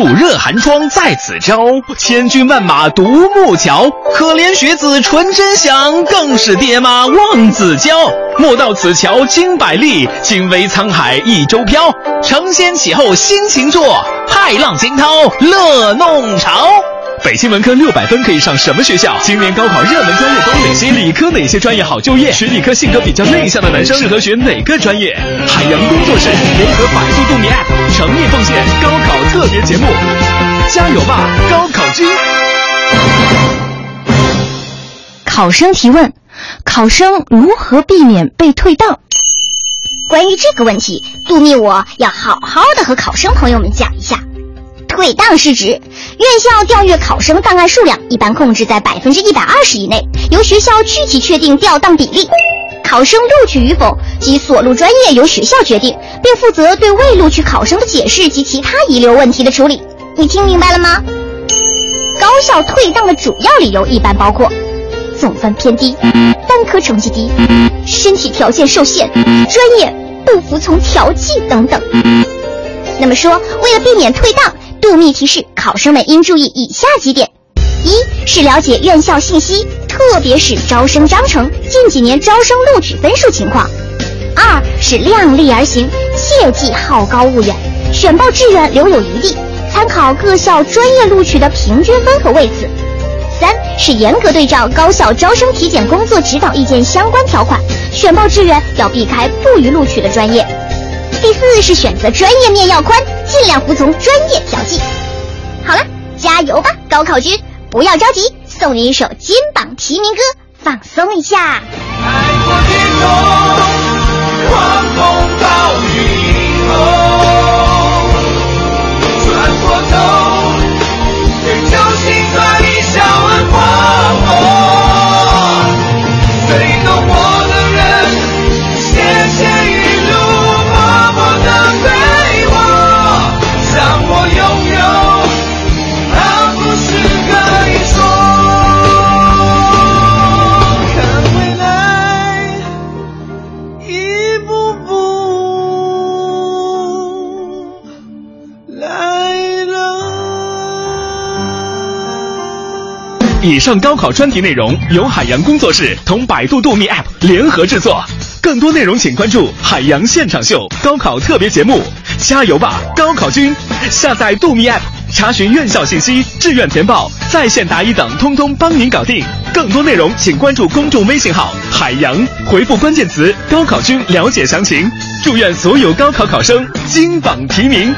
暑热寒窗在此朝，千军万马独木桥。可怜学子纯真想，更是爹妈望子娇。莫道此桥经百历，惊为沧海一舟飘。承先启后心情作，骇浪惊涛乐弄潮。北京文科六百分可以上什么学校？今年高考热门专业都哪些？理科哪些专业好就业？学理科性格比较内向的男生适合学哪个专业？海洋工作室联合百度度米 App 诚意奉献高考特别节目，加油吧，高考君！考生提问：考生如何避免被退档？关于这个问题，杜密我要好好的和考生朋友们讲一下。退档是指院校调阅考生档案数量一般控制在百分之一百二十以内，由学校具体确定调档比例。考生录取与否及所录专业由学校决定，并负责对未录取考生的解释及其他遗留问题的处理。你听明白了吗？高校退档的主要理由一般包括总分偏低、单科成绩低、身体条件受限、专业不服从调剂等等。那么说，为了避免退档，杜密提示考生们应注意以下几点：一是了解院校信息，特别是招生章程、近几年招生录取分数情况；二是量力而行，切忌好高骛远，选报志愿留有余地，参考各校专业录取的平均分和位次；三是严格对照高校招生体检工作指导意见相关条款，选报志愿要避开不予录取的专业。第四是选择专业面要宽，尽量服从专业调剂。好了，加油吧，高考君！不要着急，送你一首金榜题名歌，放松一下。以说。看未来一步步来了。以上高考专题内容由海洋工作室同百度度秘 App 联合制作，更多内容请关注海洋现场秀高考特别节目。加油吧，高考君！下载度秘 App，查询院校信息、志愿填报、在线答疑等，通通帮您搞定。更多内容请关注公众微信号“海洋”，回复关键词“高考君”了解详情。祝愿所有高考考生金榜题名！